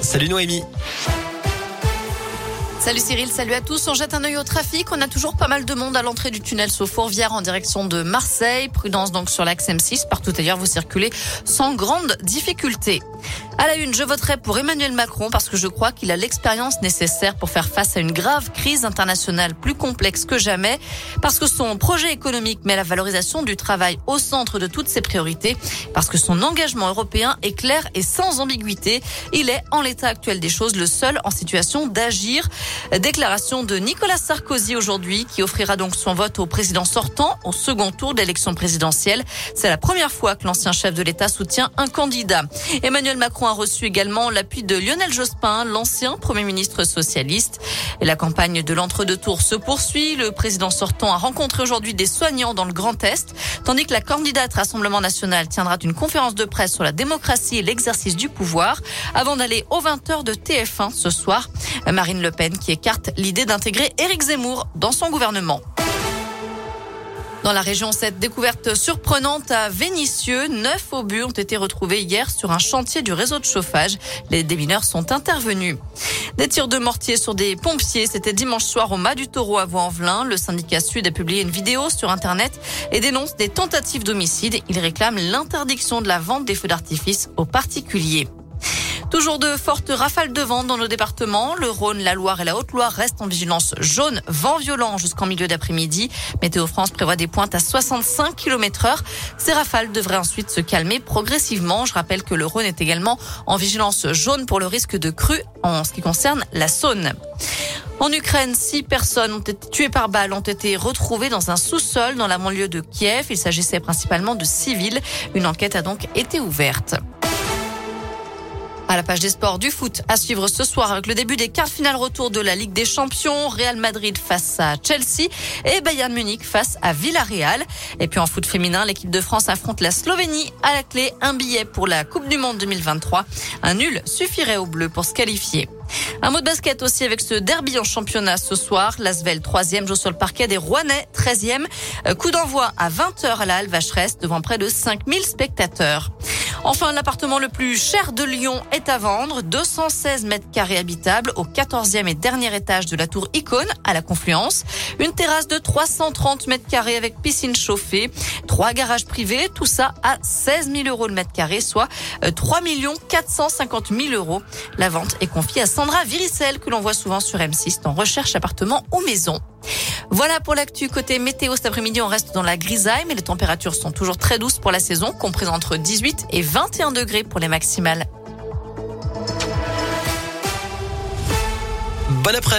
Salut Noémie. Salut Cyril, salut à tous. On jette un œil au trafic. On a toujours pas mal de monde à l'entrée du tunnel sous Fourvière en direction de Marseille. Prudence donc sur l'axe M6. Partout ailleurs, vous circulez sans grande difficulté. À la une, je voterai pour Emmanuel Macron parce que je crois qu'il a l'expérience nécessaire pour faire face à une grave crise internationale plus complexe que jamais, parce que son projet économique met la valorisation du travail au centre de toutes ses priorités, parce que son engagement européen est clair et sans ambiguïté. Il est, en l'état actuel des choses, le seul en situation d'agir. Déclaration de Nicolas Sarkozy aujourd'hui, qui offrira donc son vote au président sortant au second tour d'élection présidentielle. C'est la première fois que l'ancien chef de l'État soutient un candidat. Emmanuel Macron a reçu également l'appui de Lionel Jospin, l'ancien Premier ministre socialiste. Et la campagne de l'entre-deux tours se poursuit. Le président sortant a rencontré aujourd'hui des soignants dans le Grand Est, tandis que la candidate Rassemblement national tiendra une conférence de presse sur la démocratie et l'exercice du pouvoir avant d'aller aux 20h de TF1 ce soir. Marine Le Pen écarte l'idée d'intégrer Éric Zemmour dans son gouvernement. Dans la région, cette découverte surprenante à Vénissieux, neuf obus ont été retrouvés hier sur un chantier du réseau de chauffage. Les démineurs sont intervenus. Des tirs de mortier sur des pompiers, c'était dimanche soir au Mas du Taureau à Vaux-en-Velin. Le syndicat Sud a publié une vidéo sur Internet et dénonce des tentatives d'homicide. Il réclame l'interdiction de la vente des feux d'artifice aux particuliers. Toujours de fortes rafales de vent dans nos départements. Le Rhône, la Loire et la Haute-Loire restent en vigilance jaune, vent violent jusqu'en milieu d'après-midi. Météo France prévoit des pointes à 65 km heure. Ces rafales devraient ensuite se calmer progressivement. Je rappelle que le Rhône est également en vigilance jaune pour le risque de crue en ce qui concerne la Saône. En Ukraine, six personnes ont été tuées par balle, ont été retrouvées dans un sous-sol dans la banlieue de Kiev. Il s'agissait principalement de civils. Une enquête a donc été ouverte. À la page des sports du foot, à suivre ce soir avec le début des quarts finales retour de la Ligue des Champions, Real Madrid face à Chelsea et Bayern Munich face à Villarreal. Et puis en foot féminin, l'équipe de France affronte la Slovénie à la clé, un billet pour la Coupe du Monde 2023. Un nul suffirait aux Bleus pour se qualifier. Un mot de basket aussi avec ce derby en championnat ce soir. L'Asvel 3e joue sur le parquet des Rouennais 13e. Euh, coup d'envoi à 20h à la Halle Vacheresse devant près de 5000 spectateurs. Enfin, l'appartement le plus cher de Lyon est à vendre. 216 mètres carrés habitables au 14e et dernier étage de la tour Icône à la Confluence. Une terrasse de 330 mètres carrés avec piscine chauffée. Trois garages privés. Tout ça à 16 000 euros le mètre carré, soit 3 450 000 euros. La vente est confiée à Sandra Viricel que l'on voit souvent sur M6 en recherche appartement ou maison. Voilà pour l'actu côté météo. Cet après-midi, on reste dans la grisaille, mais les températures sont toujours très douces pour la saison, comprises entre 18 et 21 degrés pour les maximales. Bon après